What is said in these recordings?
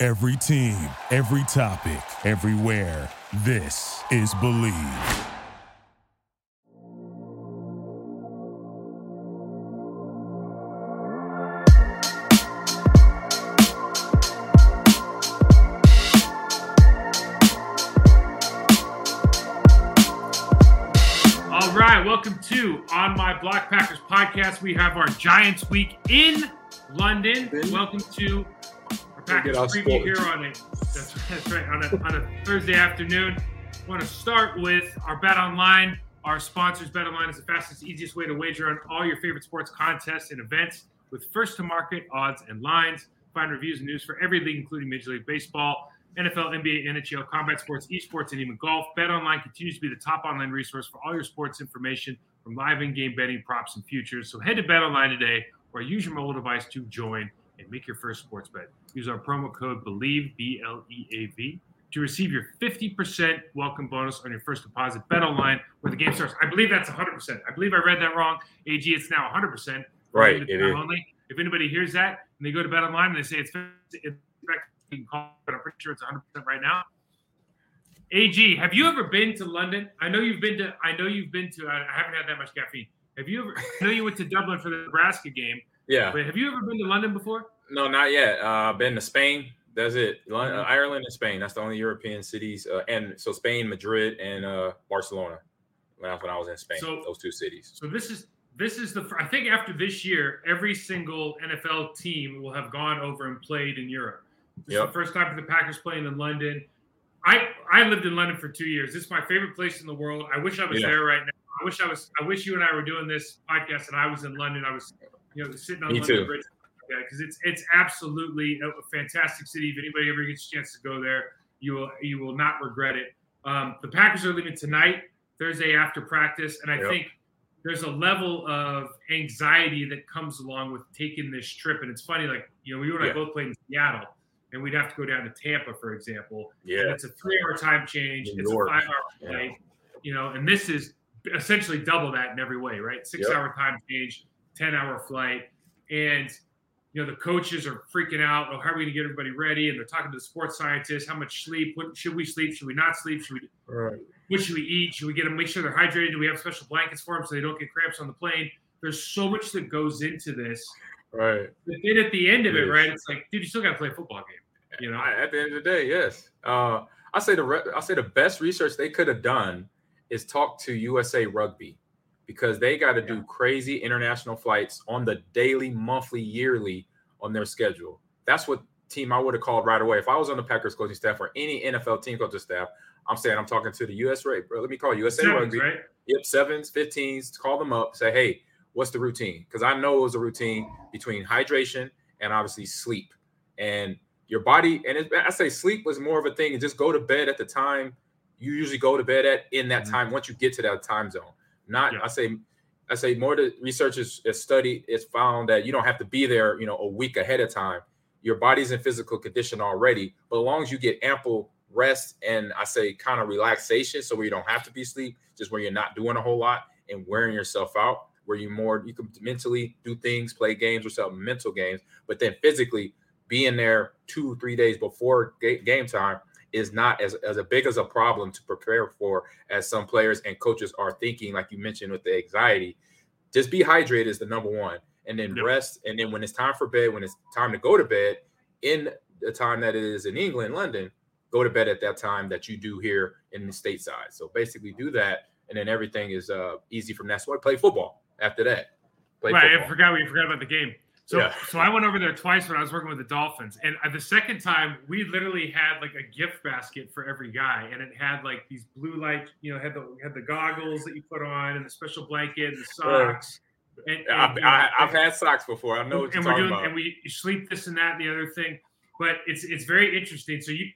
Every team, every topic, everywhere. This is Bleav. All right, welcome to On My Block Packers podcast. We have our Giants week in London. Welcome to our Packers preview sports. here on a that's, that's right on a, on a Thursday afternoon. I want to start with our Bet Online. Our sponsors, Bet Online, is the fastest, easiest way to wager on all your favorite sports contests and events with first to market odds and lines. Find reviews and news for every league, including Major League Baseball, NFL, NBA, NHL, combat sports, esports, and even golf. Bet Online continues to be the top online resource for all your sports information from live in-game betting, props, and futures. So head to Bet Online today or use your mobile device to join and make your first sports bet. Use our promo code BLEAV, B L E A V, to receive your 50% welcome bonus on your first deposit. Bet Online, where the game starts. I believe that's 100%. I believe I read that wrong. AG, it's now 100%. Right, it is. Only. If anybody hears that and they go to Bet Online and they say it's 50, it's you can call, but I'm pretty sure it's 100% right now. AG, have you ever been to London? I know you've been to. I know you've been to. I I haven't had that much caffeine. Have you ever? I know you went to Dublin for the Nebraska game, Yeah. but have you ever been to London before? No, not yet. Uh, I've been to Spain. That's it. Lon- Mm-hmm. uh, Ireland and Spain. That's the only European cities. Uh, and so Spain, Madrid, and uh, Barcelona. When I, when I was in Spain, So- those two cities. So this is this is the. I think after this year, every single NFL team will have gone over and played in Europe. This is the first time for the Packers playing in London. I I lived in London for two years. This is my favorite place in the world. I wish I was Yeah. there right now. I wish I was. I wish you and I were doing this podcast and I was in London. I was, you know, sitting on Me London too. Bridge. Yeah, because it's it's absolutely a, fantastic city. If anybody ever gets a chance to go there, you will you will not regret it. Um, the Packers are leaving tonight, Thursday after practice, and I Yep. think there's a level of anxiety that comes along with taking this trip. And it's funny, like you know, we and I Yeah. both played in Seattle, and we'd have to go down to Tampa, for example. And Yeah. it's a three-hour time change. New it's York. a five-hour Yeah. flight. You know, and this is essentially double that in every way, right? Six-hour time change, ten-hour flight, and you know the coaches are freaking out. Oh, how are we going to get everybody ready? And they're talking to the sports scientists. How much sleep? What should we sleep? Should we not sleep? Should we? Right. What should we eat? Should we get them? Make sure they're hydrated. Do we have special blankets for them so they don't get cramps on the plane? There's so much that goes into this. Right. But then at the end of it, Yes. right? It's like, dude, you still got to play a football game. You know, At the end of the day, yes. Uh, I say the re- I say the best research they could have done is talk to USA Rugby because they got to do crazy international flights on the daily, monthly, yearly on their schedule. That's what team I would have called right away if I was on the Packers coaching staff or any NFL team coaching staff. I'm saying I'm talking to the US Ra- bro, Let me call USA Sevens, Rugby. right? Yep, sevens, 15s. Call them up. Say, hey, what's the routine? Because I know it was a routine between hydration and obviously sleep. And your body, and it, I say sleep was more of a thing. And just go to bed at the time you usually go to bed at in that Mhm. time once you get to that time zone. Not, Yeah. I say, I say more. The research is, is studied. It's found that you don't have to be there, you know, a week ahead of time. Your body's in physical condition already, but as long as you get ample rest and I say kind of relaxation, so where you don't have to be sleep, just where you're not doing a whole lot and wearing yourself out, where you more you can mentally do things, play games or something, mental games, but then physically being there two, three days before ga- game time is not as, as a big as a problem to prepare for as some players and coaches are thinking, like you mentioned with the anxiety. Just be hydrated is the number one, and then Yep. rest. And then when it's time for bed, when it's time to go to bed, in the time that it is in England, London, go to bed at that time that you do here in the stateside. So basically, do that, and then everything is uh, easy from that. So I play football after that. Play right. I forgot we forgot about the game. So, Yeah. so I went over there twice when I was working with the Dolphins, and the second time we literally had like a gift basket for every guy, and it had like these blue light, you know, had the had the goggles that you put on, and the special blanket, and the socks. And, and, I've, you know, I, I've had socks before. I know what you're talking doing, about. and we sleep this and that and the other thing. but it's it's very interesting. So you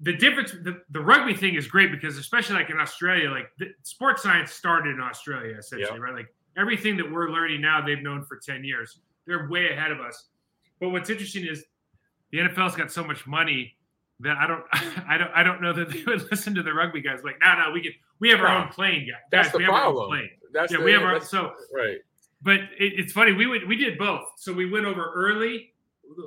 the difference the, the rugby thing is great because especially like in Australia, like the, sports science started in Australia essentially, Yep. right? Like everything that we're learning now, they've known for 10 years. They're way ahead of us. But what's interesting is the NFL's got so much money that I don't I don't I don't know that they would listen to the rugby guys like, no, no, we can we have our own plane, guys. That's guys, the we have our own problem. plane. That's Yeah, the, we have our so right. but it, it's funny. We went, we did both. So we went over early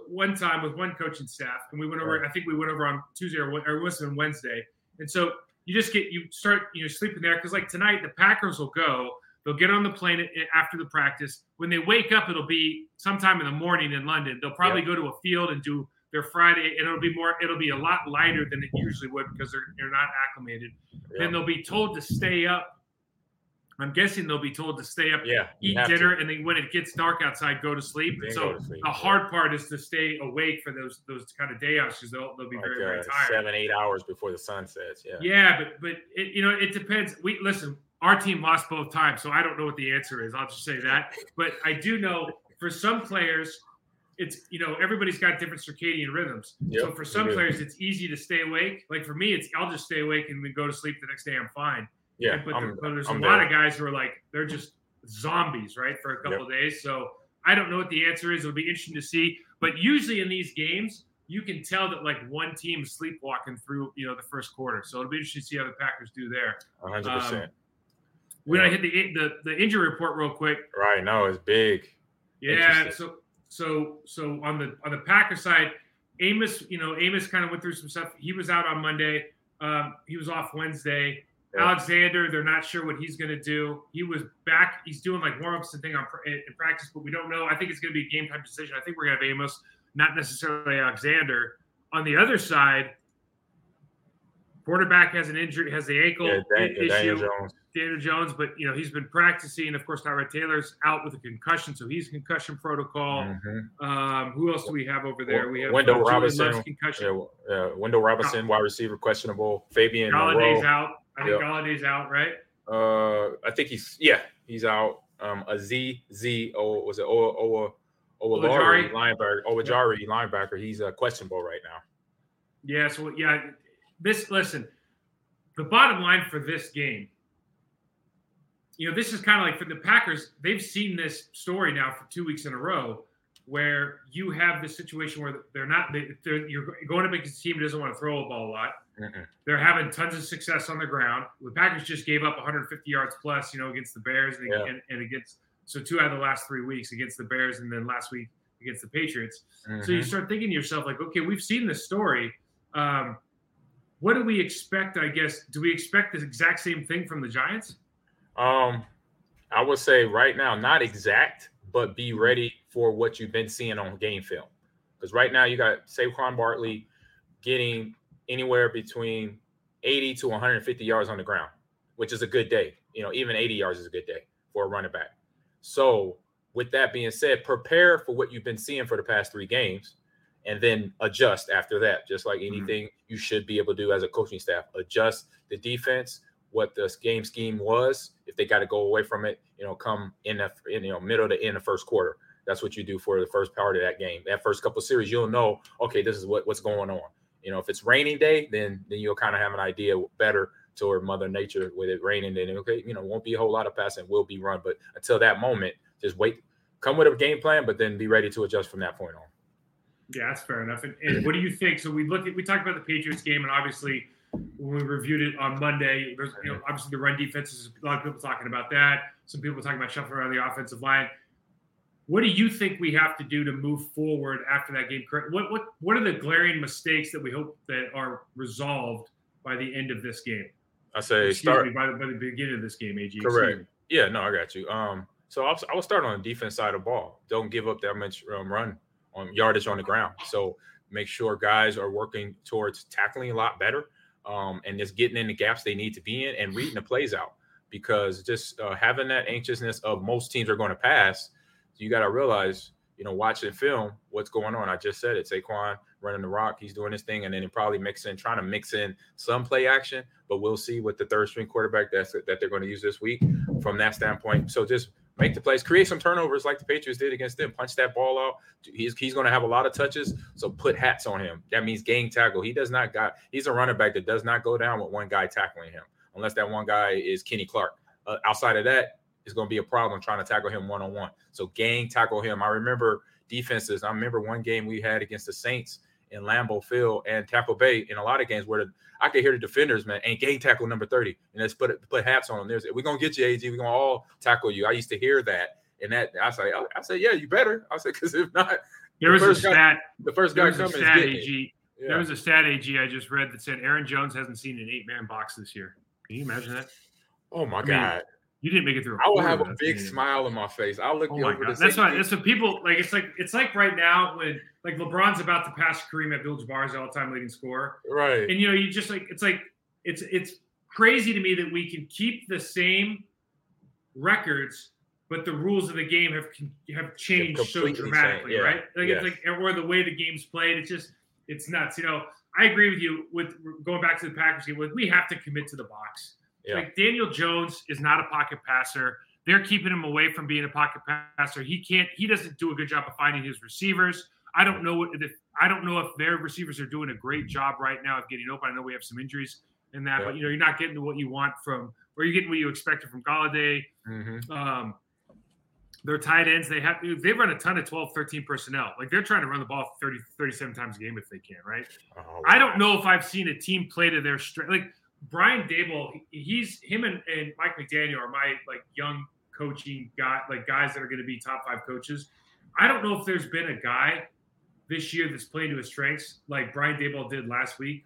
one time with one coaching staff, and we went over. Right. I think we went over on Tuesday or, or it was on Wednesday. And so you just get you start you know sleeping there because like tonight the Packers will go. They'll get on the plane after the practice. When they wake up, it'll be sometime in the morning in London. They'll probably Yeah. go to a field and do their Friday, and it'll be more. It'll be a lot lighter than it usually would because they're they're not acclimated. Yeah. Then they'll be told to stay up. I'm guessing they'll be told to stay up yeah. eat have to. dinner, and then when it gets dark outside, go to sleep. Then so to sleep, the yeah. hard part is to stay awake for those those kind of day outs because they'll they'll be Like, very very uh, tired. seven, eight hours before the sun sets. Yeah. Yeah, but but it, you know it depends. We listen. Our team lost both times, so I don't know what the answer is. I'll just say that. But I do know for some players, it's you know everybody's got different circadian rhythms. so for some players, it's easy to stay awake. Like for me, it's I'll just stay awake and then go to sleep the next day. I'm fine. Yeah. But, there- but there's I'm a lot of guys who are like they're just zombies, right, for a couple of days. So I don't know what the answer is. It'll be interesting to see. But usually in these games, you can tell that like one team is sleepwalking through, you know, the first quarter. So it'll be interesting to see how the Packers do there. Hundred Um, percent. When I Yeah. hit the the, the injury report real quick, Right. No, it's big. yeah. So so so on the on the Packer side, Amos, you know, Amos kind of went through some stuff. He was out on Monday. Um, he was off Wednesday. Yeah. Alexander, they're not sure what he's going to do. He was back. He's doing like warm ups and thing on in in practice, but we don't know. I think it's going to be a game time decision. I think we're going to have Amos, not necessarily Alexander. On the other side, quarterback has an injury, has the ankle Yeah, Dan- issue. Daniel Jones. Daniel Jones, but you know he's been practicing. Of course, Tyrod Taylor's out with a concussion, so he's concussion protocol. Mhm. Um, who else do we have over there? We have Wan'Dale uh, Robinson. Love's concussion. Yeah, yeah, Wan'Dale Robinson, wide receiver, questionable. Fabian Golladay's Moreau. out. I think Yep. Golladay's out, right? Uh, I think he's yeah, he's out. Um, a Z Z O was it Owa Owalari Ojari? linebacker Owajari linebacker. He's uh, questionable right now. Yeah. So yeah, this listen. The bottom line for this game, you know, this is kind of like for the Packers. They've seen this story now for two weeks in a row, where you have this situation where they're not. They, they're, you're going up against a team that doesn't want to throw a ball a lot. Mm-mm. They're having tons of success on the ground. The Packers just gave up 150 yards plus, you know, against the Bears and, Yeah. and, and against so two out of the last three weeks against the Bears and then last week against the Patriots. So you Mhm. start thinking to yourself, like, okay, we've seen this story. Um, what do we expect? I guess do we expect the exact same thing from the Giants? Um, I would say right now, not exact, but be ready for what you've been seeing on game film. Because right now you got Saquon Barkley getting anywhere between 80 to 150 yards on the ground, which is a good day. You know, even 80 yards is a good day for a running back. So, with that being said, prepare for what you've been seeing for the past three games and then adjust after that. Just like mm-hmm. anything you should be able to do as a coaching staff, adjust the defense, what the game scheme was. If they got to go away from it, you know, come in the in, you know middle to end of first quarter. That's what you do for the first part of that game. That first couple of series, you'll know, okay, this is what, what's going on. You know, if it's raining day, then then you'll kind of have an idea better toward Mother Nature with it raining. Then okay, you know, won't be a whole lot of passing, will be run. But until that moment, just wait, come with a game plan, but then be ready to adjust from that point on. Yeah, that's fair enough. And, and what do you think? So we look at we talked about the Patriots game, and obviously when we reviewed it on Monday, there's you know obviously the run defense is a lot of people talking about that. Some people talking about shuffling around the offensive line. What do you think we have to do to move forward after that game? What what what are the glaring mistakes that we hope that are resolved by the end of this game? I say Excuse start me, by the, by the beginning of this game, AG. Correct. Yeah, no, I got you. Um, so I'll, I will start on the defense side of the ball. Don't give up that much um, run on yardage on the ground. So make sure guys are working towards tackling a lot better, um, and just getting in the gaps they need to be in and reading the plays out. Because just uh, having that anxiousness of most teams are going to pass, you got to realize, you know, watching film, what's going on. I just said it. Saquon running the rock, he's doing his thing, and then probably mixing, trying to mix in some play action. But we'll see what the third string quarterback that's that they're going to use this week from that standpoint. So just make the plays, create some turnovers like the Patriots did against them. Punch that ball out. He's he's going to have a lot of touches, so put hats on him. That means gang tackle. He does not got. He's a running back that does not go down with one guy tackling him, unless that one guy is Kenny Clark. Uh, outside of that, it's going to be a problem trying to tackle him one on one. So gang tackle him. I remember defenses. I remember one game we had against the Saints in Lambeau Field and Tampa Bay in a lot of games where the, I could hear the defenders, man, ain't game tackle number 30. And let's put it, put hats on them. There's we're gonna get you, AG. We're gonna all tackle you. I used to hear that. And that I say, I say, yeah, you better. I said, because if not, there was a stat. Guy, the first guy coming stat, is AG. Yeah. There was a stat AG I just read that said Aaron Jones hasn't seen an eight man box this year. Can you imagine that? Oh my I god! Mean, you didn't make it through. I will have a big smile on my face. I'll look oh over. This. That's why. That's what people like. It's like it's like right now when like LeBron's about to pass Kareem Abdul-Jabbar's all-time leading scorer. Right. And you know, you just like it's like it's it's crazy to me that we can keep the same records, but the rules of the game have have changed so dramatically, yeah. right? Like yes. it's like or the way the game's played. It's just it's nuts. You know, I agree with you with going back to the Packers game. Like we have to commit to the box. Yeah. Like Daniel Jones is not a pocket passer. They're keeping him away from being a pocket passer. He can't. He doesn't do a good job of finding his receivers. I don't know if I don't know if their receivers are doing a great job right now of getting open. I know we have some injuries in that, yeah. but you know you're not getting what you want from, or you're getting what you expected from Golladay. Mm-hmm. Um, their tight ends, they have they run a ton of 12, 13 personnel. Like they're trying to run the ball 30, 37 times a game if they can, right? Oh, wow. I don't know if I've seen a team play to their strength. Like Brian Daboll, he's him and, and Mike McDaniel are my like young coaching guy, like guys that are going to be top five coaches. I don't know if there's been a guy this year that's playing to his strengths like Brian Daboll did last week.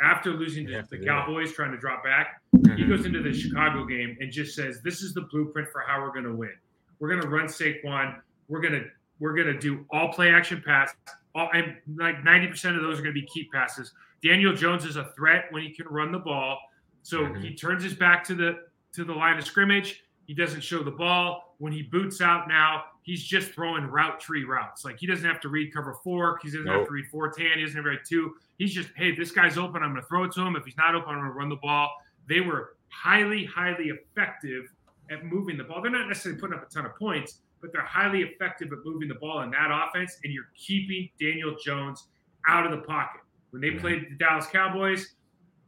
After losing to the Cowboys, trying to drop back, mm-hmm. he goes into the Chicago game and just says, "This is the blueprint for how we're going to win. We're going to run Saquon. We're going to we're going to do all play action pass. All, and like ninety percent of those are going to be keep passes. Daniel Jones is a threat when he can run the ball. So mm-hmm. he turns his back to the to the line of scrimmage. He doesn't show the ball. When he boots out now, he's just throwing route tree routes. Like he doesn't have to read cover four. He doesn't nope. have to read four ten. He doesn't have to read two. He's just, hey, this guy's open. I'm going to throw it to him. If he's not open, I'm going to run the ball. They were highly, highly effective at moving the ball. They're not necessarily putting up a ton of points, but they're highly effective at moving the ball in that offense. And you're keeping Daniel Jones out of the pocket. When they played the Dallas Cowboys,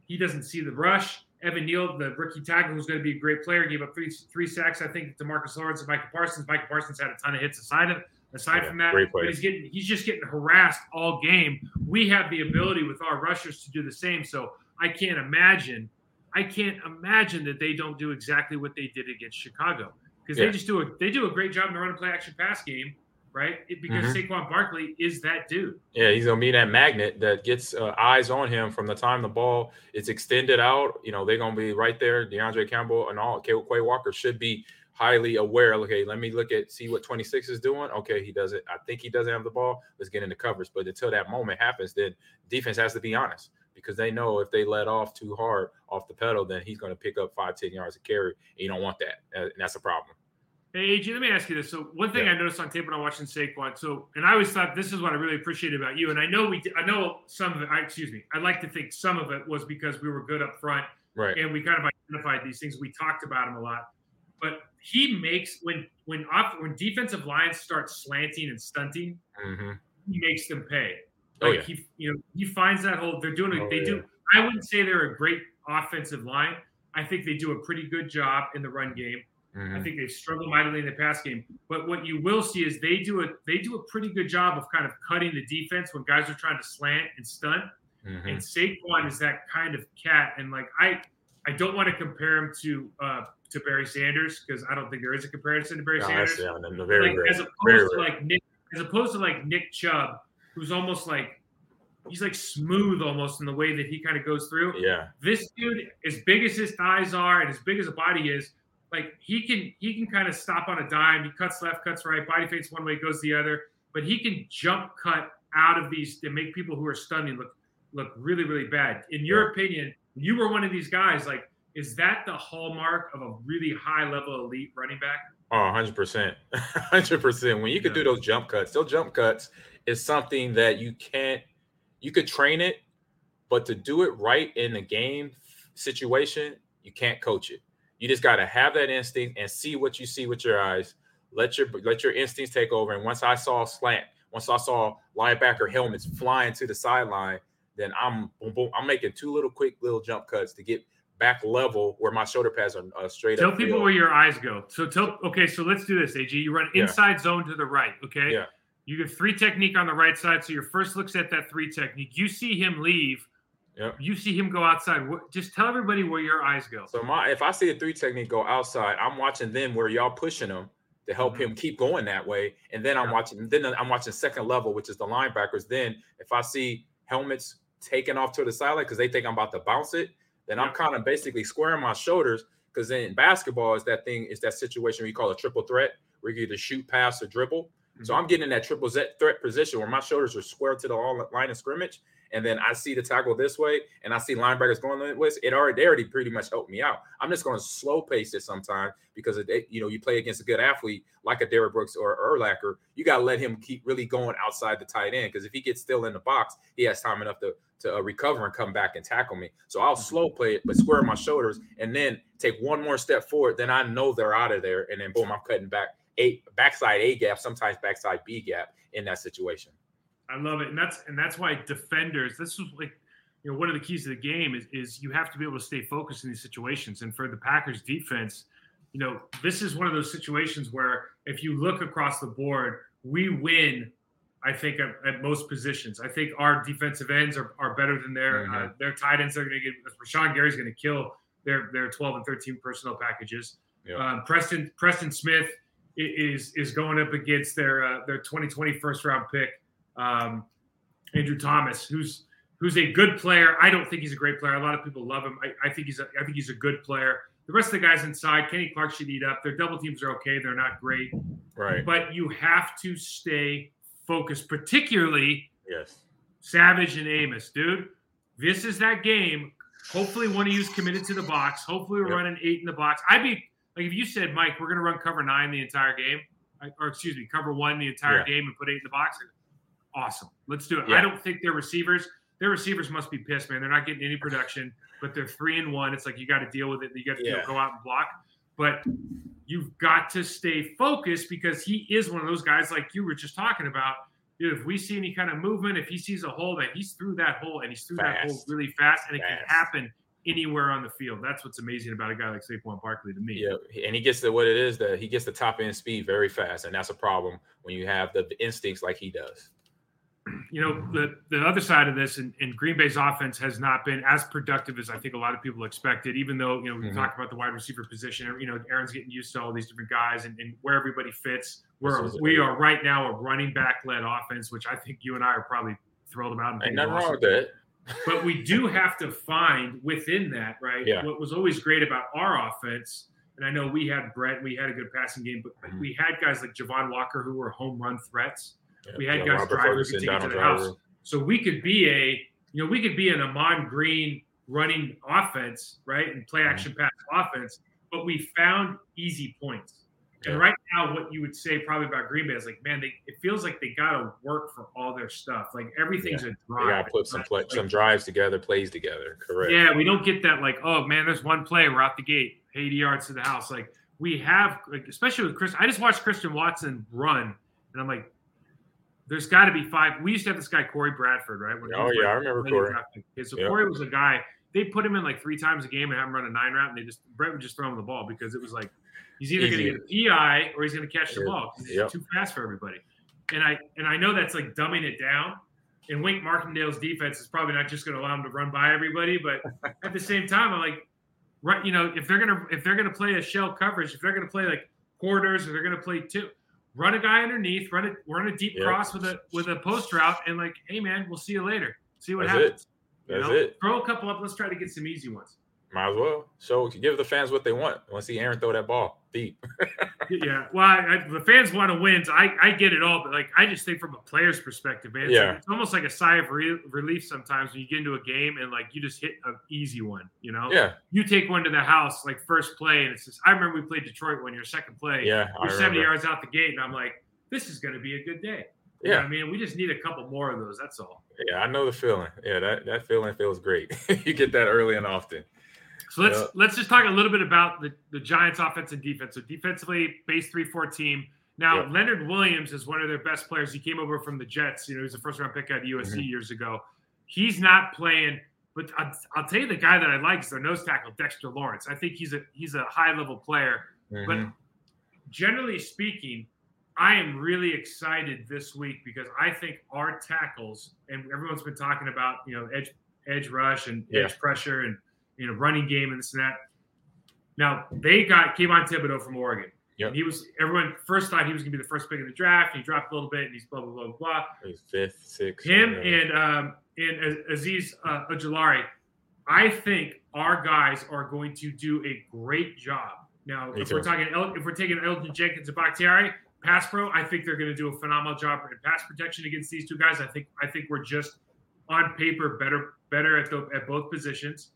he doesn't see the rush. Evan Neal, the rookie tackle, who's going to be a great player, gave up three three sacks. I think to Marcus Lawrence and Michael Parsons. Michael Parsons had a ton of hits aside of aside yeah, from that. But he's getting he's just getting harassed all game. We have the ability with our rushers to do the same. So I can't imagine, I can't imagine that they don't do exactly what they did against Chicago because yeah. they just do a they do a great job in the run and play action pass game right? It, because mm-hmm. Saquon Barkley is that dude. Yeah, he's gonna be that magnet that gets uh, eyes on him from the time the ball is extended out. You know, they're gonna be right there. De'Vondre Campbell and all Quay Walker should be highly aware. Okay, let me look at see what 26 is doing. Okay, he doesn't. I think he doesn't have the ball. Let's get into coverage. But until that moment happens, then defense has to be honest because they know if they let off too hard off the pedal, then he's going to pick up five, ten yards of carry. And you don't want that. And that's a problem. Hey, AG, let me ask you this. So one thing yeah. I noticed on tape when I'm watching Saquon, so and I always thought this is what I really appreciate about you, and I know we, I know some of it. I, excuse me, I'd like to think some of it was because we were good up front, right? And we kind of identified these things. We talked about him a lot, but he makes when when off when defensive lines start slanting and stunting, mm-hmm. he makes them pay. Oh, like oh, yeah. he, you know, he finds that hole. They're doing. Oh, they yeah. do. I wouldn't say they're a great offensive line. I think they do a pretty good job in the run game. Mm-hmm. I think they struggle mightily in the pass game. But what you will see is they do a they do a pretty good job of kind of cutting the defense when guys are trying to slant and stunt. Mm-hmm. And Saquon is that kind of cat. And like I I don't want to compare him to uh to Barry Sanders because I don't think there is a comparison to Barry no, Sanders. Yeah, very, like, very, as opposed very to like Nick as opposed to like Nick Chubb, who's almost like he's like smooth almost in the way that he kind of goes through. Yeah. This dude, as big as his thighs are and as big as a body is, like he can he can kind of stop on a dime. He cuts left, cuts right, body fakes one way, goes the other. But he can jump cut out of these to make people who are stunning look look really really bad. In your opinion, you were one of these guys. Like, is that the hallmark of a really high level elite running back? Oh, 100%. 100%. When you could yeah. do those jump cuts, those jump cuts is something that you can't, you could train it, but to do it right in the game situation, you can't coach it. You just got to have that instinct and see what you see with your eyes. let your let your instincts take over. And once I saw slant, once I saw linebacker helmets flying to the sideline, then I'm boom, boom, I'm making two little quick little jump cuts to get back level where my shoulder pads are uh, straight tell up. Tell people where your eyes go. So tell okay, so let's do this, AG. You run Yeah. inside zone to the right, okay? Yeah. You get three technique on the right side. So your first looks at that three technique. You see him leave. Yep. You see him go outside. Just tell everybody where your eyes go. So my if I see a three technique go outside, I'm watching them where y'all pushing them to help Mhm. him keep going that way. And then I'm Yeah. watching then I'm watching second level, which is the linebackers. Then if I see helmets taking off to the sideline because they think I'm about to bounce it, then I'm kind of basically squaring my shoulders. Because in basketball is that thing is that situation where you call a triple threat, where you either shoot, pass, or dribble. So I'm getting in that triple Z threat position where my shoulders are square to the line of scrimmage, and then I see the tackle this way, and I see linebackers going that way. It already they already pretty much helped me out. I'm just going to slow pace it sometimes because it, you know you play against a good athlete like a Derrick Brooks or Urlacher, you got to let him keep really going outside the tight end because if he gets still in the box, he has time enough to to uh, recover and come back and tackle me. So I'll slow play it, but square my shoulders, and then take one more step forward. Then I know they're out of there, and then boom, I'm cutting back a backside A gap, sometimes backside B gap in that situation. I love it, and that's and that's why defenders. This is like, you know, one of the keys to the game is is you have to be able to stay focused in these situations. And for the Packers defense, you know, this is one of those situations where if you look across the board, we win. I think at, at most positions. I think our defensive ends are, are better than their uh, Mhm. their tight ends. They're going to get Rashan Gary's going to kill their their 12 and 13 personnel packages. Yeah. Um, Preston Preston Smith is is going up against their uh, their 2020 first round pick um, Andrew Thomas, who's who's a good player. I don't think he's a great player. A lot of people love him. I, I think he's a, I think he's a good player. The rest of the guys inside, Kenny Clark should eat up. Their double teams are okay. They're not great, Right. but you have to stay focused, particularly Yes. Savage and Amos, dude. This is that game. Hopefully, one of you's committed to the box. Hopefully, we're Yep. running eight in the box. I'd be like, if you said, Mike, we're going to run cover nine the entire game, or excuse me, cover one the entire Yeah. game and put eight in the box. Awesome. Let's do it. Yeah. I don't think their receivers, their receivers must be pissed, man. They're not getting any production, but they're three and one. It's like you got to deal with it. You got to you know, go out and block. But you've got to stay focused because he is one of those guys like you were just talking about. Dude, if we see any kind of movement, if he sees a hole, that he's through that hole and he's through that hole really fast, and it can happen anywhere on the field. That's what's amazing about a guy like Saquon Barkley to me. Yeah, and he gets to what it is that he gets the top end speed very fast, and that's a problem when you have the, the instincts like he does. You know, the the other side of this, and, and Green Bay's offense has not been as productive as I think a lot of people expected. Even though you know we Mhm. talked about the wide receiver position, you know, Aaron's getting used to all these different guys and, and where everybody fits. We're we are right now a running back led offense, which I think you and I are probably thrilled about. and Ain't nothing wrong with that. But we do have to find within that, right? Yeah. What was always great about our offense, and I know we had Brett, we had a good passing game, but Mhm. we had guys like Javon Walker who were home run threats. Yeah, We had yeah, guys Robert drive who Ferguson, could take it to the Driver. house. So we could be a, you know, we could be an Ahman Green running offense, right? And play mm-hmm. action pass offense, but we found easy points. And Yeah. right now, what you would say probably about Green Bay is like, man, they it feels like they got to work for all their stuff. Like everything's a They drive. got to put some play, Like, some drives together, plays together. Correct. yeah, we don't get that like, oh man, there's one play, we're out the gate, 80 yards to the house. Like we have, like especially with Chris. I just watched Christian Watson run, and I'm like, there's got to be five. We used to have this guy Corey Bradford, right? When Oh, yeah, I remember Corey. Okay, so Yep. Corey was a guy. They put him in like three times a game and have him run a nine route, and they just Brett would just throw him the ball because it was like he's either going to get a PI or he's going to catch the ball. Yeah. ball. He's Yep. too fast for everybody. And I and I know that's like dumbing it down. And Wink Martindale's defense is probably not just going to allow him to run by everybody, but at the same time, I'm like, right, you know, if they're gonna if they're gonna play a shell coverage, if they're gonna play like quarters, if they're gonna play two, run a guy underneath, run it, run a deep Yeah. cross with a with a post route, and like, hey man, we'll see you later. See what That's happens. it. You That's know? it. Throw a couple up. Let's try to get some easy ones. Might as well So give the fans what they want. Let's see Aaron throw that ball deep. Yeah, well, I, I, the fans want to win, so I, I get it all, but like I just think from a player's perspective, man, it's, Yeah. like- it's almost like a sigh of re- relief sometimes when you get into a game and like you just hit an easy one. You know, Yeah, you take one to the house like first play, and it's just. I remember we played Detroit one your second play. yeah. Seventy remember. yards out the gate, and I'm like, this is going to be a good day. You Yeah, I mean, we just need a couple more of those. That's all. yeah. I know the feeling. Yeah, that that feeling feels great. you get that early and often. So let's Yeah. let's just talk a little bit about the, the Giants' offense and defense. So defensively, base three four team. Now, Yeah. Leonard Williams is one of their best players. He came over from the Jets. You know, he was a first round pick out of USC Mhm. years ago. He's not playing, but I'll, I'll tell you the guy that I like is their nose tackle, Dexter Lawrence. I think he's a he's a high level player. But Mhm. generally speaking, I am really excited this week because I think our tackles and everyone's been talking about you know edge edge rush and Yeah. edge pressure and you know running game and this and that. Now they got Kayvon Thibodeaux from Oregon. Yep. He was everyone first thought he was going to be the first pick in the draft. He dropped a little bit, and he's blah blah blah blah. He's fifth, sixth. Him and um, and Aziz uh, Ojulari, I think our guys are going to do a great job. Now, Me if we're talking, El- if we're taking Elgton Jenkins and Bakhtiari, pass pro, I think they're going to do a phenomenal job in pass protection against these two guys. I think I think we're just on paper better better at the, at both positions,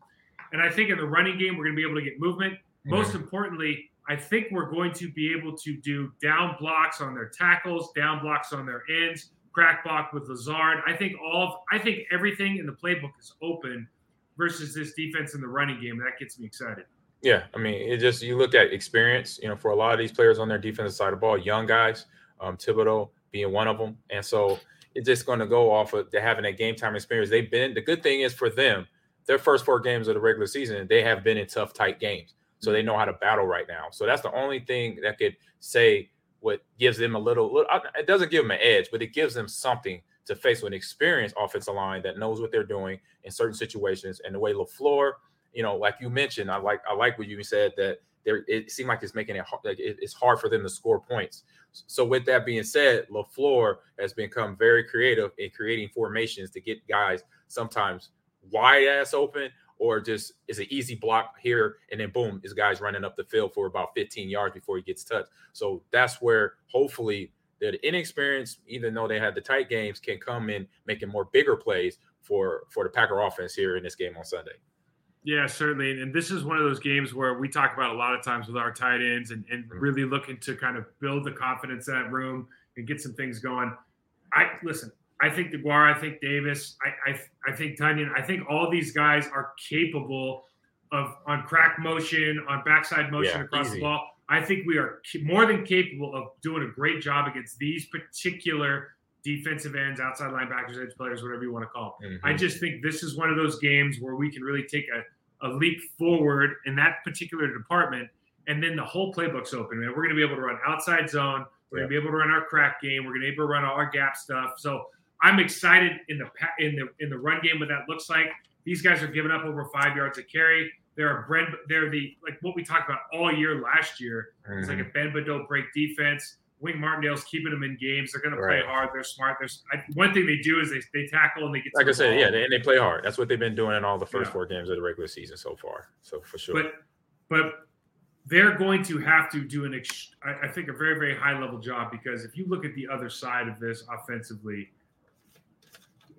and I think in the running game we're going to be able to get movement. Most importantly, I think we're going to be able to do down blocks on their tackles, down blocks on their ends, crack block with Lazard. I think all of, I think everything in the playbook is open versus this defense in the running game. That gets me excited. Yeah, I mean, it just you look at experience. You know, for a lot of these players on their defensive side of the ball, young guys, um, Thibodeaux being one of them, and so it's just going to go off of having that game time experience. They've been the good thing is for them, their first four games of the regular season, they have been in tough, tight games, so they mhm. know how to battle right now. So that's the only thing that could say what gives them a little. little it doesn't give them an edge, but it gives them something to face with an experienced offensive line that knows what they're doing in certain situations. And the way Lafleur you know, like you mentioned, I like I like what you said that there it seemed like it's making it hard, like it, it's hard for them to score points. So with that being said, Lafleur has become very creative in creating formations to get guys sometimes wide ass open or just is an easy block here and then boom, is guys running up the field for about 15 yards before he gets touched. So that's where hopefully the inexperienced, even though they had the tight games, can come in making more bigger plays for for the Packer offense here in this game on Sunday. Yeah, certainly. And, this is one of those games where we talk about a lot of times with our tight ends and, and Mhm. really looking to kind of build the confidence in that room and get some things going. I listen, I think DeGuara, I think Davis, I, I I think Tonyan, I think all these guys are capable of on crack motion, on backside motion Yeah, across easy. the ball. I think we are more than capable of doing a great job against these particular defensive ends, outside linebackers, edge players, whatever you want to call. them. I Mhm. just think this is one of those games where we can really take a, a leap forward in that particular department. And then the whole playbook's open, man. We're going to be able to run outside zone. We're going to be able to run our crack game. We're going to be able to run all our gap stuff. So I'm excited in the in the in the run game what that looks like. These guys are giving up over five yards a carry. They're a Brent, they're the like what we talked about all year last year. It's like a mm-hmm. Ben Bedeau break defense. Wink Martindale's keeping them in games. They're going to play hard. They're smart. There's I, one thing they do is they, they tackle and they get to like I said, ball. yeah, they, and they play hard. That's what they've been doing in all the first Yeah. four games of the regular season so far. So for sure. but but they're going to have to do an ex- I, I think a very very high level job because if you look at the other side of this offensively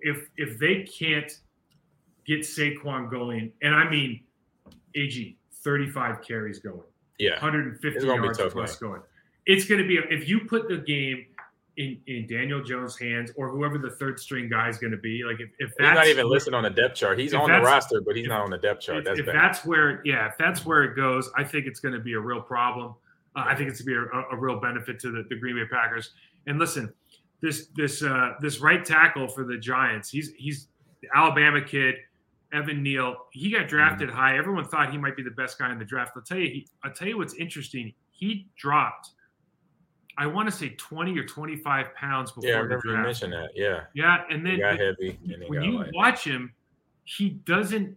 if if they can't get Saquon going and I mean AG 35 carries going. Yeah, 150 It's gonna be yards plus going. It's going to be if you put the game in, in Daniel Jones' hands or whoever the third string guy is going to be like if, if he's that's not even listed on the depth chart. He's on the roster, but he's if- not on the depth chart. if, That's if bad. that's where yeah if that's where it goes i think it's going to be a real problem. Uh, i think it's going to be a, a real benefit to the, the green bay packers. And listen this this uh this right tackle for the giants he's he's the alabama kid evan neal he got drafted high everyone thought he might be the best guy in the draft i'll tell you he, i'll tell you what's interesting he dropped i want to say 20 or 25 pounds before yeah, I remember you mentioned that. Yeah, yeah and he then got heavy. And he when got you light. watch him, he doesn't.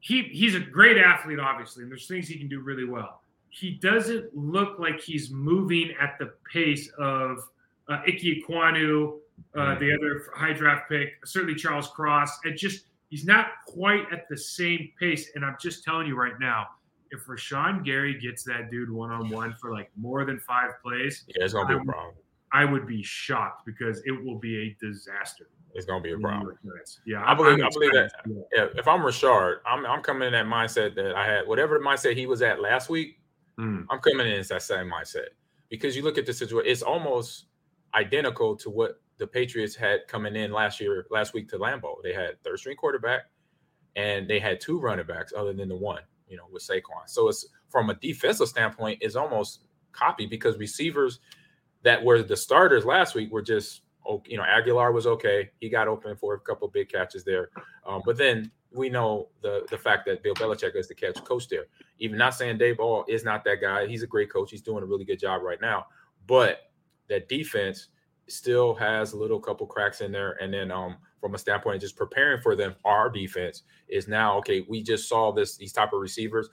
He he's a great athlete, obviously, and there's things he can do really well. He doesn't look like he's moving at the pace of uh, Ike Ekwonu, uh, Mhm. the other high draft pick, certainly Charles Cross. It just he's not quite at the same pace. And I'm just telling you right now, if Rashan Gary gets that dude one on one for like more than five plays, yeah, it's gonna be a problem. I would be shocked because it will be a disaster. It's gonna be a problem. New York Giants. Yeah, I believe- I'm believe that. Yeah, if I'm Rashard, I'm I'm coming in that mindset that I had. Whatever mindset he was at last week, Mm. I'm coming in as that same mindset because you look at the situation, it's almost identical to what the Patriots had coming in last year, last week to Lambeau. They had third string quarterback and they had two running backs other than the one, you know, with Saquon. So it's from a defensive standpoint, it's almost copy because receivers that were the starters last week were just you know Agholor was okay. He got open for a couple big catches there, um, but then we know the the fact that Bill Belichick is the catch coach there. Even not saying Daboll is not that guy. He's a great coach. He's doing a really good job right now. But that defense still has a little couple cracks in there. And then um, from a standpoint of just preparing for them, our defense is now okay. We just saw this these type of receivers.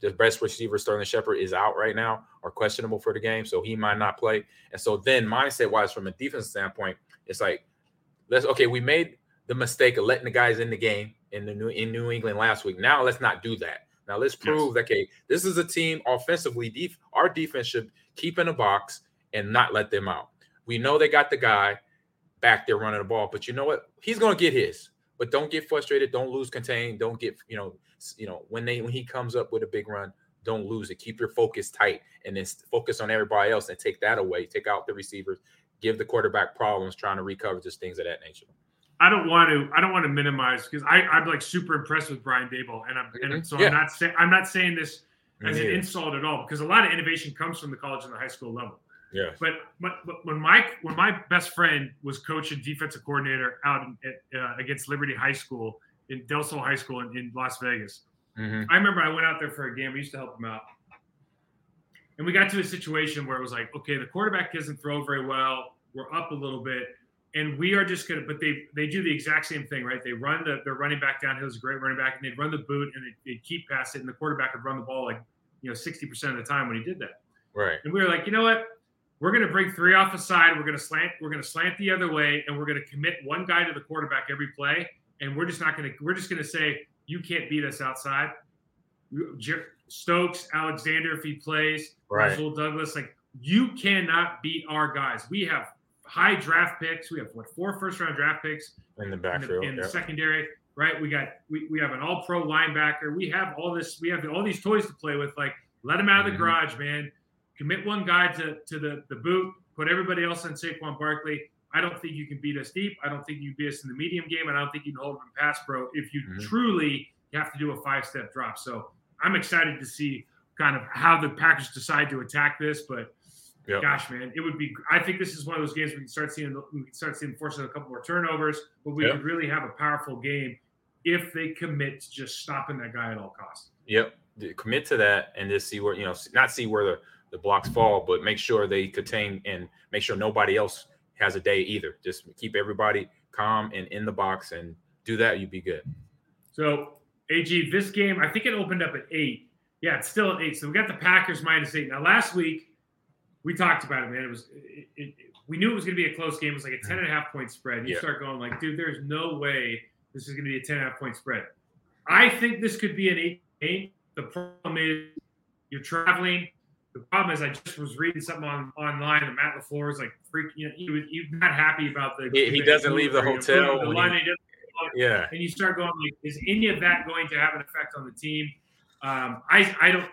The best receiver, Sterling Shepard, is out right now or questionable for the game, so he might not play. And so then mindset wise, from a defense standpoint, it's like let's okay, we made the mistake of letting the guys in the game in the New in New England last week. Now let's not do that. Now let's prove yes. okay, this is a team offensively. Def- our defense should keep in a box and not let them out. We know they got the guy back there running the ball, but you know what? He's going to get his. But don't get frustrated. Don't lose contain. Don't get you know you know when they when he comes up with a big run, don't lose it. Keep your focus tight and then focus on everybody else and take that away. Take out the receivers. Give the quarterback problems trying to recover, just things of that nature. I don't want to. I don't want to minimize because I I'm like super impressed with Brian Daboll, and I'm mm-hmm. and so yeah. I'm not saying I'm not saying this as an insult at all because a lot of innovation comes from the college and the high school level. Yeah. But, but but when my when my best friend was coach and defensive coordinator out in, uh, against Liberty High School in Del Sol High School in, in Las Vegas, mm-hmm. I remember I went out there for a game. We used to help him out, and we got to a situation where it was like, okay, the quarterback doesn't throw very well. We're up a little bit and we are just gonna. But they they do the exact same thing, right? They run the their running back downhill is a great running back, and they'd run the boot and they would keep past it, and the quarterback would run the ball like you know sixty percent of the time when he did that. Right. And we were like, you know what? We're gonna bring three off the side. We're gonna slant. We're gonna slant the other way, and we're gonna commit one guy to the quarterback every play. And we're just not gonna. We're just gonna say you can't beat us outside. Stokes, Alexander, if he plays, right. Rasul Douglas, like you cannot beat our guys. We have high draft picks. We have what four first round draft picks in the backfield, in, the, in the secondary. Right, we got we, we have an all pro linebacker. We have all this. We have all these toys to play with. Like let him out of the mm-hmm. garage, man. Commit one guy to to the the boot. Put everybody else on Saquon Barkley. I don't think you can beat us deep. I don't think you beat us in the medium game. And I don't think you can hold them pass pro if you mm-hmm. truly have to do a five step drop. So I'm excited to see kind of how the Packers decide to attack this, but Yep. Gosh, man, it would be. I think this is one of those games we can start seeing. We can start seeing forcing a couple more turnovers, but we yep. could really have a powerful game if they commit to just stopping that guy at all costs. Yep, commit to that and just see where you know, not see where the the blocks fall, but make sure they contain and make sure nobody else has a day either. Just keep everybody calm and in the box and do that. You'd be good. So, AG, this game, I think it opened up at eight. Yeah, it's still at eight. So we got the Packers minus eight. Now, last week we talked about it, man. It was it, it, we knew it was going to be a close game. It was like a mm-hmm. 10 and a half point spread. You yeah. start going like, dude, there's no way this is going to be a 10 and a half point spread. I think this could be an eight eight. The problem is you're traveling. The problem is I just was reading something on online and Matt LaFleur is like freaking. You know, he was he's not happy about the. He, he doesn't leave the hotel. The line he, yeah. And you start going like, is any of that going to have an effect on the team? Um, I I don't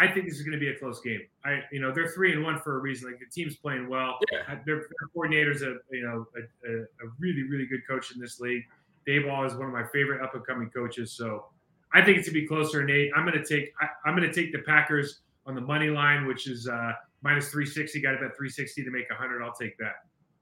I think this is going to be a close game. I, you know, they're three and one for a reason. Like the team's playing well. Yeah. Uh, their, their coordinator's a, you know, a, a, a, really, really good coach in this league. Daboll is one of my favorite up and coming coaches. So I think it's going to be closer than eight. I'm going to take, I, am going to take the Packers on the money line, which is uh, minus 360. Got about 360 to make 100. I'll take that.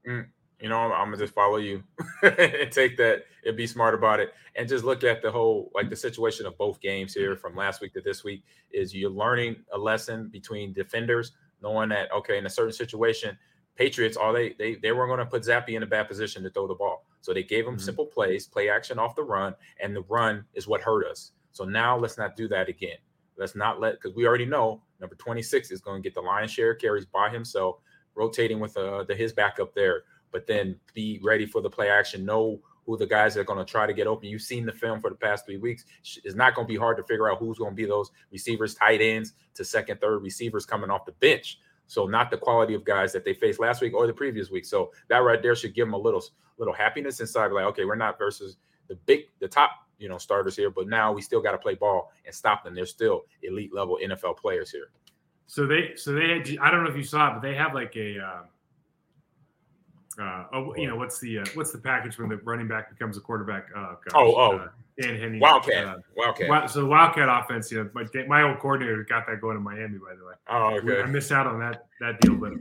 Mm you know, I'm, I'm gonna just follow you and take that and be smart about it and just look at the whole like the situation of both games here from last week to this week is you're learning a lesson between defenders, knowing that okay, in a certain situation, Patriots all they they they weren't going to put Zappe in a bad position to throw the ball. So they gave him mm-hmm. simple plays, play action off the run, and the run is what hurt us. So now let's not do that again. Let's not let because we already know number 26 is going to get the lion share carries by himself, rotating with uh, the his backup there but then be ready for the play action. Know who the guys that are going to try to get open. You've seen the film for the past three weeks. It's not going to be hard to figure out who's going to be those receivers, tight ends to second, third receivers coming off the bench. So not the quality of guys that they faced last week or the previous week. So that right there should give them a little little happiness inside. Like, okay, we're not versus the big the top you know starters here, but now we still got to play ball and stop them. They're still elite level NFL players here. So they so they had, I don't know if you saw it, but they have like a. Uh uh, oh, you know what's the uh, what's the package when the running back becomes a quarterback? Uh, oh, oh, uh, Dan Henne. Wildcat. Uh, Wildcat. Wi- so the Wildcat offense, you know, my, my old coordinator got that going in Miami, by the way. oh, We- I missed out on that that deal, but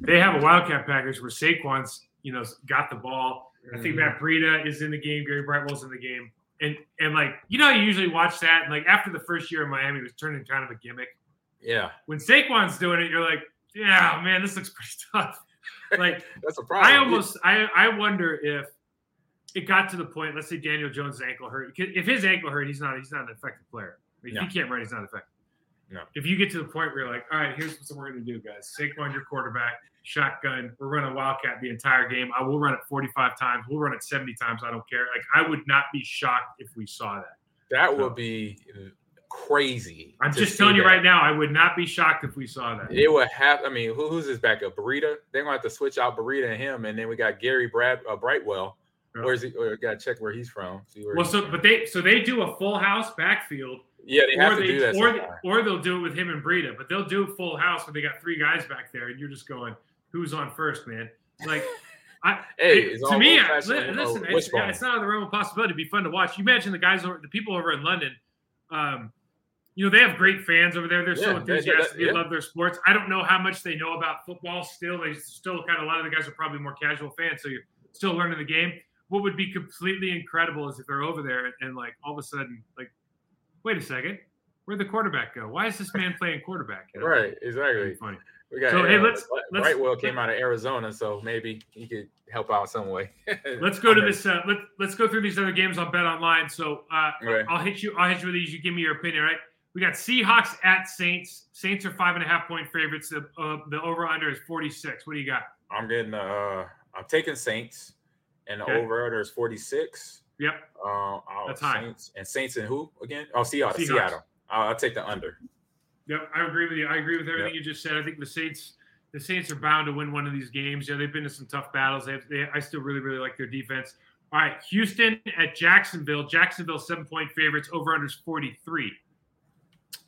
they have a Wildcat package where Saquon's, you know, got the ball. I think Matt Breida is in the game. Gary Brightwell's in the game, and and like you know, you usually watch that, and like after the first year in Miami, it was turning kind of a gimmick. Yeah, When Saquon's doing it, you're like, yeah, man, this looks pretty tough. Like that's a problem. I almost, I I wonder if it got to the point. Let's say Daniel Jones' ankle hurt. If his ankle hurt, he's not he's not an effective player. If No. he can't run, he's not effective. No. If you get to the point where you're like, all right, here's what we're going to do, guys. Saquon, your quarterback, shotgun. We're running Wildcat the entire game. I will run it 45 times. We'll run it 70 times. I don't care. Like, I would not be shocked if we saw that. that would be crazy. I'm just telling you that. right now, I would not be shocked if we saw that. It would have. I mean, who, who's his backup? Breida. They're gonna have to switch out Breida and him, and then we got Gary Brad uh, Brightwell. Yeah. Where's he? Or got to check where he's from. See where Well, he's so from. but they so they do a full house backfield, yeah, they have or to they do that. or, sometime. or they'll do it with him and Breida. But they'll do a full house where they got three guys back there, and you're just going, "Who's on first, man?" Like, I Hey, it- to me, I, old-fashioned, li- you know, listen, it's, yeah, it's not out of the realm of possibility. It'd be fun to watch. You imagine the guys over, the people over in London. Um, you know, they have great fans over there. They're so Yeah, they- they- enthusiastic. They yeah. love their sports. I don't know how much they know about football still. They still kind of, a lot of the guys are probably more casual fans. So you're still learning the game. What would be completely incredible is if they're over there and, and like all of a sudden, like, wait a second, where'd the quarterback go? Why is this man playing quarterback? You know? Right, exactly. funny. We got. So, hey, let's- let's- Brightwell came out of Arizona, so maybe he could help out some way. Let's go to this. Uh, let, let's go through these other games on Bet Online. So uh, Okay. I'll hit you. I'll hit you with these. You give me your opinion, right? We got Seahawks at Saints. Saints are five and a half point favorites. The uh, the over under is forty six. What do you got? I'm getting. Uh, I'm taking Saints, and the Okay. over under is 46. Yep. Uh, I'll- That's high. And Saints and who again? Oh, Seattle. Seahawks. Seattle. I'll, take the under. Yep. I agree with you. I agree with everything Yep. you just said. I think the Saints. The Saints are bound to win one of these games. Yeah, they've been to some tough battles. They, have, they I still really, really like their defense. All right, Houston at Jacksonville. Jacksonville seven point favorites. Over under is forty three.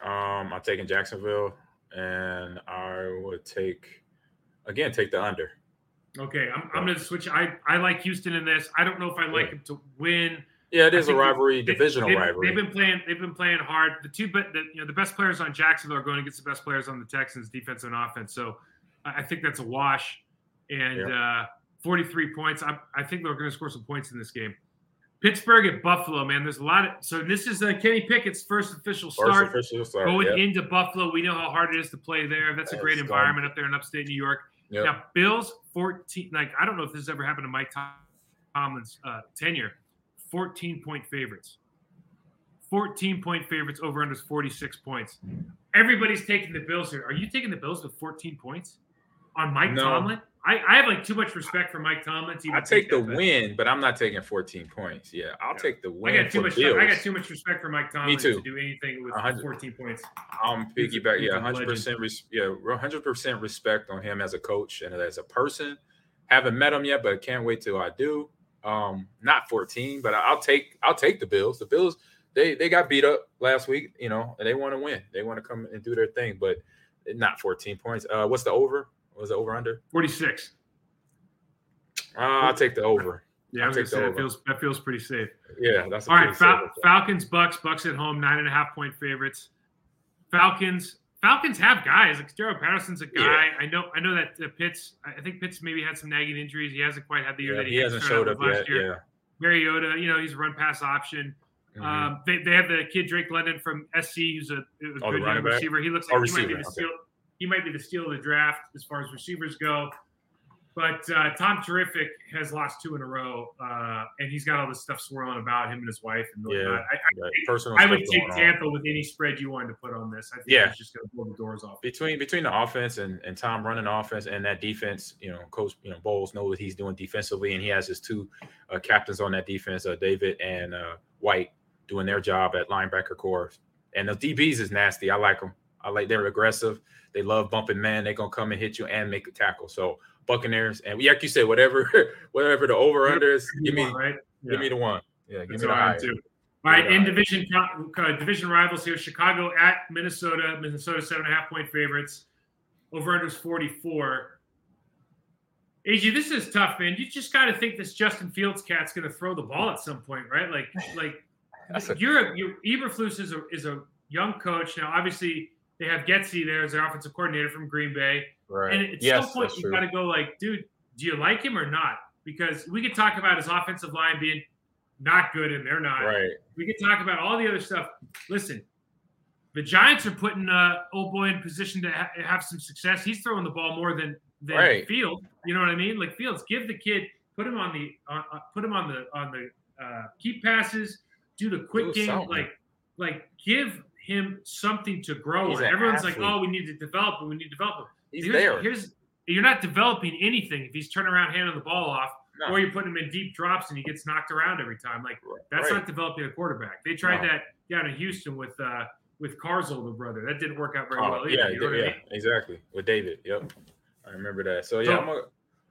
Um, I'm taking Jacksonville, and I would take again take the under. Okay, I'm, I'm going to switch. I, I like Houston in this. I don't know if I like Yeah. them to win. Yeah, it is a rivalry, they- divisional they've, rivalry. They've been playing. They've been playing hard. The two, but the, you know, the best players on Jacksonville are going against the best players on the Texans, defense and offense. So I think that's a wash. And uh, 43 points. I, I think they're going to score some points in this game. Pittsburgh at Buffalo, man. There's a lot of. So this is uh, Kenny Pickett's first official start. First official start. Going into Buffalo, we know how hard it is to play there. That's a great environment up there in upstate New York. Yep. Now, Bills 14. Like I don't know if this has ever happened to Mike Tomlin's uh, tenure. 14 point favorites. 14 point favorites over under 46 points. Everybody's taking the Bills here. Are you taking the Bills with 14 points on Mike No. Tomlin? I, I have like too much respect for Mike Tomlin. To even I take the bet. win, but I'm not taking 14 points. Yeah, I'll Yeah. take the win. I got too much. Bills. I got too much respect for Mike Tomlin too. to do anything with hundred. 14 points. I'm piggyback. Yeah, 100 percent. Yeah, 100 percent respect on him as a coach and as a person. Haven't met him yet, but I can't wait till I do. Um, not 14, but I'll take I'll take the Bills. The Bills they they got beat up last week, you know, and they want to win. They want to come and do their thing, but not 14 points. Uh, what's the over? What was the over under? 46. Uh, I'll take the over. Yeah, I was gonna say that feels that feels pretty safe. Yeah, that's a All right, Fal- Falcons, Bucks, Bucks at home, nine and a half point favorites. Falcons, Falcons have guys. Like Daryl Patterson's a guy. I know. I know that uh, Pitts. I think Pitts maybe had some nagging injuries. He hasn't quite had the year Yeah, that he had hasn't showed up with yet. last year. Mariota, you know, he's a run pass option. Yeah. Mhm. Um, they, they have the kid Drake London from SC, who's a, a Oh, good receiver. He looks Oh, like he might be the okay. steal. He might be the steal of the draft as far as receivers go. But uh, Tom Terrific has lost two in a row, uh, and he's got all this stuff swirling about him and his wife and Yeah. I, I, personal I would take going on. Tampa with any spread you wanted to put on this. I think Yeah. he's just going to blow the doors off. between between the offense and, and Tom running offense and that defense, you know, Coach you know Bowles knows what he's doing defensively, and he has his two uh, captains on that defense, uh, David and uh, White, doing their job at linebacker core. And the DBs is nasty. I like them. I like they're aggressive. They love bumping man. They're gonna come and hit you and make a tackle. So Buccaneers and like you said, whatever whatever the over under is, give me right. give me the one. Yeah, give That's me the high. too. All right, in division uh, division rivals here: Chicago at Minnesota. Minnesota seven and a half point favorites. Over under is forty four. AG, this is tough, man. You just got to think this Justin Fields cat's going to throw the ball at some point, right? Like, like a- you're you're, Eberflus is a is a young coach now. Obviously, they have Getsy there as their offensive coordinator from Green Bay, right. and at yes, some point you got to go like, dude, do you like him or not? Because we could talk about his offensive line being not good, and they're not. Right. We could talk about all the other stuff. Listen, the Giants are putting uh, old boy in position to ha- have some success. He's throwing the ball more than than Right. Field. You know what I mean? Like Fields, give the kid, put him on the, uh, uh, put him on the on the uh, keep passes, do the quick game, something. like like give him something to grow. He's in. an Everyone's like, oh, we need to develop him. We need to develop him. He's here's, there. Here's you're not developing anything if he's turning around handing the ball off, No. or you put him in deep drops and he gets knocked around every time. Like that's Right. not developing a quarterback. They tried No. that down in Houston with uh with Carzol, the brother. That didn't work out very Oh, well. yeah, you know what I yeah, mean? exactly. With David. Yep. I remember that. So yeah, So- I'm a,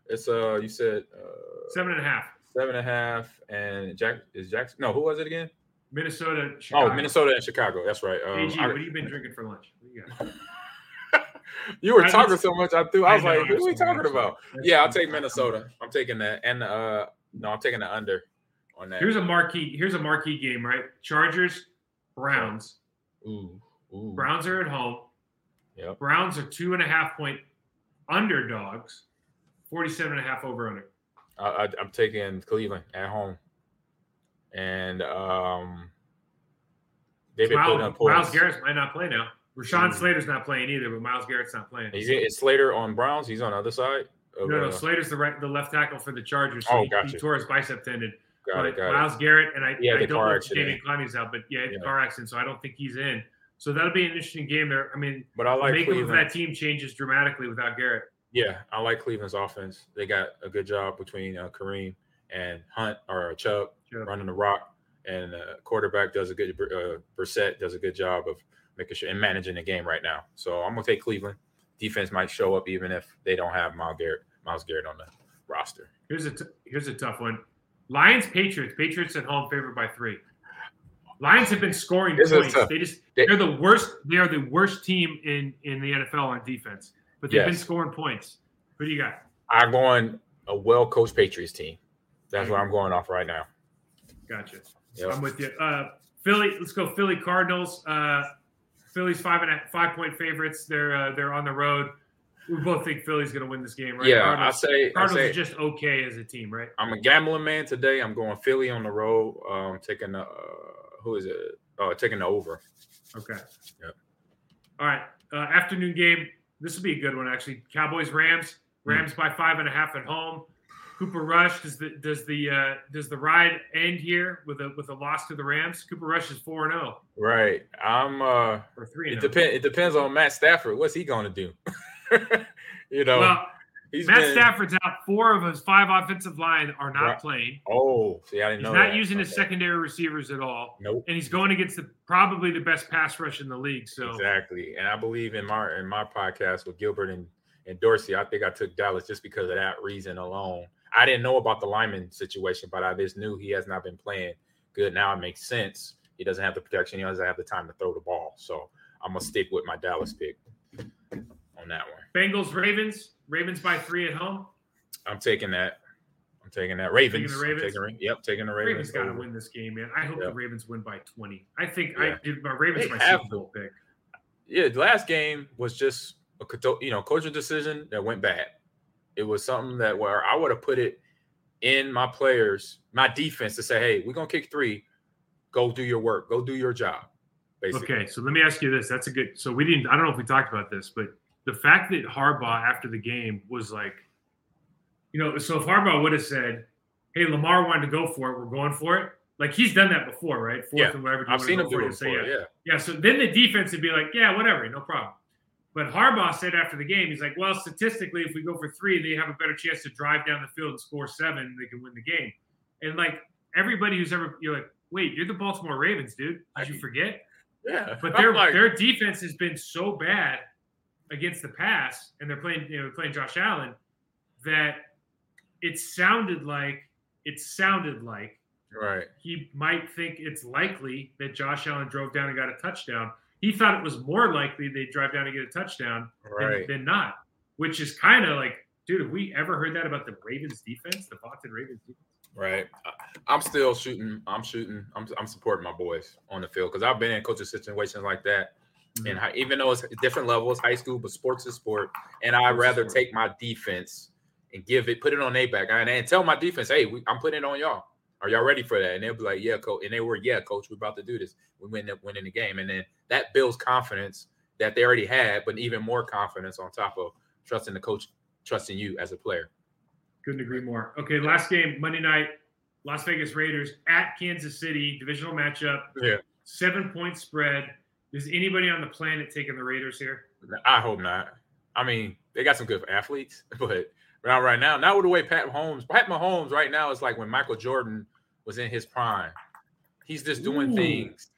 it's uh you said uh Seven and a half. seven and a half and Jack is Jackson no who was it again? Minnesota. Chicago. Oh Minnesota and Chicago. That's right. Um, AG, I- what have you been drinking for lunch? You were I talking so much I threw I was I know, like, who are we talking about? That's Yeah, I'll take Minnesota. I'm taking that. And uh no, I'm taking the under on that. Here's a marquee. Here's a marquee game, right? Chargers, Browns. ooh, ooh. Browns are at home. Yep. Browns are two and a half point underdogs. 47 and a half over under. I, I, I'm taking Cleveland at home. And um they've been putting up points. Myles Garrett might not play now. Rashawn Mm. Slater's not playing either, but Myles Garrett's not playing. Is it is Slater on Browns? He's on the other side. Of, no, no, uh, Slater's the right, the left tackle for the Chargers. So Oh, he, gotcha. he tore his bicep tendon. got but it, got Myles Garrett and I, Yeah, I the don't know if. David Clowney's out, but yeah, Yeah. car accident. So I don't think he's in. So that'll be an interesting game there. I mean, But I the like makeup of that team changes dramatically without Garrett. Yeah, I like Cleveland's offense. They got a good job between uh, Kareem and Hunt or Chubb Chubb. running the rock, and uh, quarterback does a good. Uh, Brissett does a good job of making sure and managing the game right now. So I'm gonna take Cleveland. Defense might show up even if they don't have Myles Garrett. Myles Garrett on the roster. Here's a t- here's a tough one. Lions Patriots. Patriots at home favored by three. Lions have been scoring This points. They just They- they're the worst. They are the worst team in in the NFL on defense, but they've been scoring points. Who do you got? I'm going a well-coached Patriots team. That's what I'm going off right now. Gotcha. Yep. I'm with you. Uh, Philly. Let's go. Philly Cardinals. Uh, Philly's five and a, five point favorites. They're uh, they're on the road. We both think Philly's going to win this game, right? Yeah, I Cardinals, say, I Cardinals say are just okay as a team, right? I'm a gambling man today. I'm going Philly on the road. Um, taking the uh, who is it? Uh, taking the over. Okay. Yep. All right. Uh, afternoon game. This will be a good one, actually. Cowboys Rams. Rams by five and a half at home. Cooper Rush does the does the uh, does the ride end here with a with a loss to the Rams? Cooper Rush is four and zero Right. I'm. uh or three It oh. depends. It depends on Matt Stafford. What's he going to do? you know, Well, he's Matt been- Stafford's out. Four of his five offensive line are not Right. playing. Oh, see, I didn't He's know. He's not that. using his secondary receivers at all, Nope. and he's going against the probably the best pass rush in the league. So Exactly. And I believe in my in my podcast with Gilbert and and Dorsey, I think I took Dallas just because of that reason alone. I didn't know about the lineman situation, but I just knew he has not been playing good. Now it makes sense. He doesn't have the protection. He doesn't have the time to throw the ball. So I'm gonna stick with my Dallas pick on that one. Bengals Ravens. Ravens by three at home. I'm taking that. I'm taking that. Ravens. Taking the Ravens? taking yep, taking the Ravens Ravens. got to win this game, man. I hope the Ravens win by 20. I think Yeah. I did my Ravens They my Super Bowl pick. Yeah, the last game was just a you know coaching decision that went bad. It was something that where I would have put it in my players, my defense to say, "Hey, we're gonna kick three. Go do your work. Go do your job." Basically, Okay, so let me ask you this. That's a good. So we didn't. I don't know if we talked about this, but the fact that Harbaugh after the game was like, you know, so if Harbaugh would have said, "Hey, Lamar wanted to go for it. We're going for it." Like he's done that before, right? Fourth Yeah, and whatever. I've seen him do it before. yeah. Yeah, Yeah, so then the defense would be like, yeah, whatever, no problem. But Harbaugh said after the game, he's like, well, statistically, if we go for three, they have a better chance to drive down the field and score seven. They can win the game. And like everybody who's ever, you're like, wait, you're the Baltimore Ravens, dude. Did you forget? yeah. But their like, their defense has been so bad against the pass, and they're playing, you know, playing Josh Allen, that it sounded like it sounded like right. he might think it's likely that Josh Allen drove down and got a touchdown. He thought it was more likely they'd drive down and get a touchdown than, Right. than not, which is kind of like, dude, have we ever heard that about the Ravens defense, the Boston Ravens defense? Right. I'm still shooting. I'm shooting. I'm, I'm supporting my boys on the field because I've been in coaching situations like that. Mm-hmm. And high, even though it's different levels, high school, but sports is sport. And I'd rather take my defense and give it, put it on a back and, and tell my defense, hey, we, I'm putting it on y'all. Are y'all ready for that? And they'll be like, yeah, coach. And they were, yeah, coach, we're about to do this. We win winning the game. And then that builds confidence that they already had, but even more confidence on top of trusting the coach, trusting you as a player. Couldn't agree more. Okay, last game, Monday night, Las Vegas Raiders at Kansas City, divisional matchup. Yeah. Seven point spread. Is anybody on the planet taking the Raiders here? I hope not. I mean, they got some good athletes, but not right now. Not with the way Pat Mahomes. Pat Mahomes right now is like when Michael Jordan was in his prime. He's just doing Ooh. things.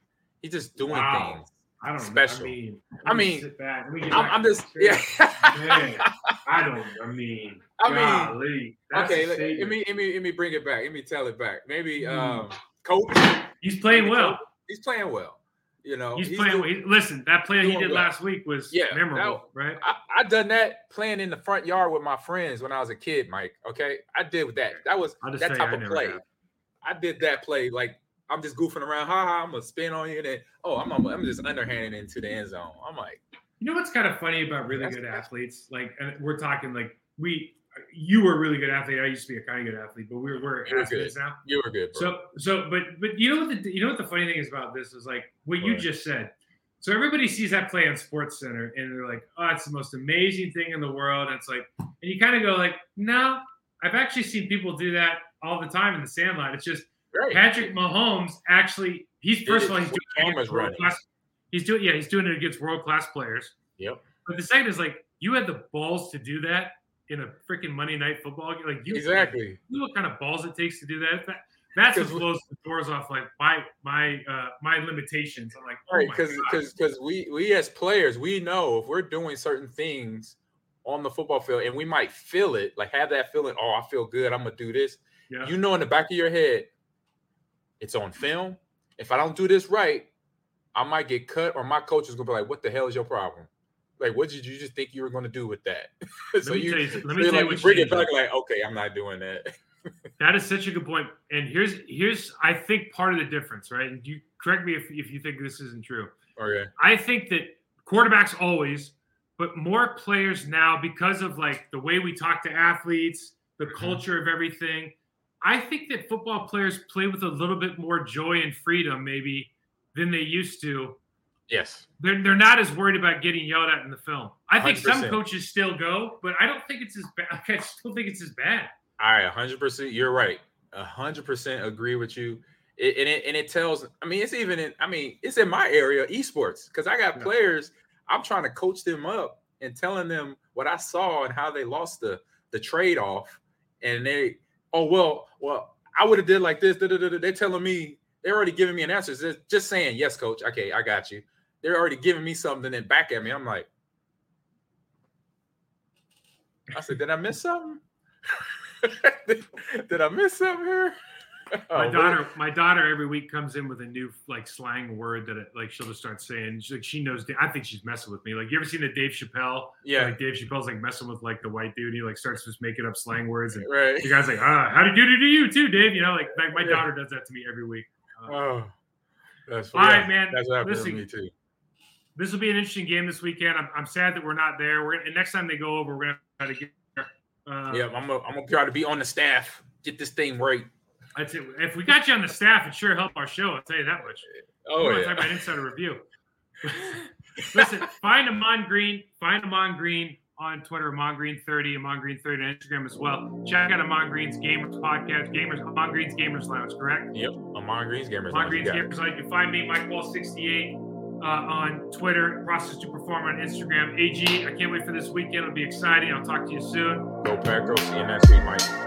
He's just doing wow. things. I don't special. I mean, I mean, I'm, I'm, just yeah. Man, I don't. I mean, I mean, golly, okay. Let, let, me let me let me bring it back. Let me tell it back. Maybe mm. um, coach. He's playing well. He's playing well. You know, he's, he's playing. Doing, listen, that play he did well. last week was yeah, memorable, that, right? I, I done that playing in the front yard with my friends when I was a kid, Mike. Okay, I did that. That was that type of play. I did that play like I'm just goofing around. Ha ha! I'm gonna spin on you, and then oh, I'm I'm, just underhanding into the end zone. I'm like, you know what's kind of funny about really good athletes? Like, and we're talking like we you were a really good athlete. I used to be a kind of good athlete, but we're we're you athletes now. You were good. Bro. So so but but you know what the you know what the funny thing is about this is like what, what? you just said. So everybody sees that play on Sports Center and they're like, "Oh, it's the most amazing thing in the world." And it's like, and you kind of go like, "No, I've actually seen people do that all the time in the Sandlot. It's just. Patrick Mahomes actually. He's first of all, he's doing it world class. He's doing yeah, he's doing it against world class players. Yep. But the second is like you had the balls to do that in a freaking Monday night football game. Like you exactly. You know what kind of balls it takes to do that? that that's what blows the doors off like my my uh my limitations. I'm like, oh right, because because because we we as players we know if we're doing certain things on the football field and we might feel it, like have that feeling, oh, I feel good, I'm gonna do this. Yeah. You know in the back of your head, it's on film. If I don't do this right, I might get cut, or my coach is gonna be like, "What the hell is your problem? Like, what did you just think you were gonna do with that?" so you, you, let me like, you, bring it back, like, okay, I'm not doing that. that is such a good point. And here's here's I think part of the difference, right? And you correct me if, if you think this isn't true. Okay. I think that quarterbacks always, but more players now because of like the way we talk to athletes, the mm-hmm. culture of everything. I think that football players play with a little bit more joy and freedom, maybe, than they used to. Yes. They're, they're not as worried about getting yelled at in the film. I think 100%. some coaches still go, but I don't think it's as bad. I still think it's as bad. All right, 100%. You're right. 100% agree with you. It, and, it, and it tells, I mean, it's even in, I mean, it's in my area, esports, because I got yeah. players, I'm trying to coach them up and telling them what I saw and how they lost the, the trade off. And they, oh well, well, I would have did like this. They're telling me they're already giving me an answer. They're just saying, yes, coach. Okay, I got you. They're already giving me something and then back at me. I'm like, I said, did I miss something? did, did I miss something here? my oh, daughter, my daughter, every week comes in with a new like slang word that it, like she'll just start saying. She, like she knows. I think she's messing with me. Like you ever seen the Dave Chappelle? Yeah. Like Dave Chappelle's like messing with like the white dude. He like starts just making up slang words, and right. the guy's like, "Ah, how did you do to you too, Dave?" You know, like like my yeah. daughter does that to me every week. Uh, oh, that's all right, man. That's happening Listen, to me too. This will be an interesting game this weekend. I'm, I'm sad that we're not there. We're and next time they go over, we're gonna try to get. Uh, yeah, I'm gonna, I'm gonna try to be on the staff, get this thing right. I'd say if we got you on the staff, it sure help our show. I'll tell you that much. Oh yeah. Talk about insider review. Listen, find Ahman Green. Find Ahman Green on Twitter, Ahman Green 30, Ahman Green 30 on Instagram as well. Check out Ahman Green's Gamers Podcast, Gamers, Ahman Green's Gamers Lounge, correct? Yep, Ahman Green's Gamers Ahman Green's Gamers Lounge. You can find me, Mike Wall 68 uh, on Twitter, Process to Perform on Instagram. AG, I can't wait for this weekend. It'll be exciting. I'll talk to you soon. Go Pack, go. See you next week, Mike.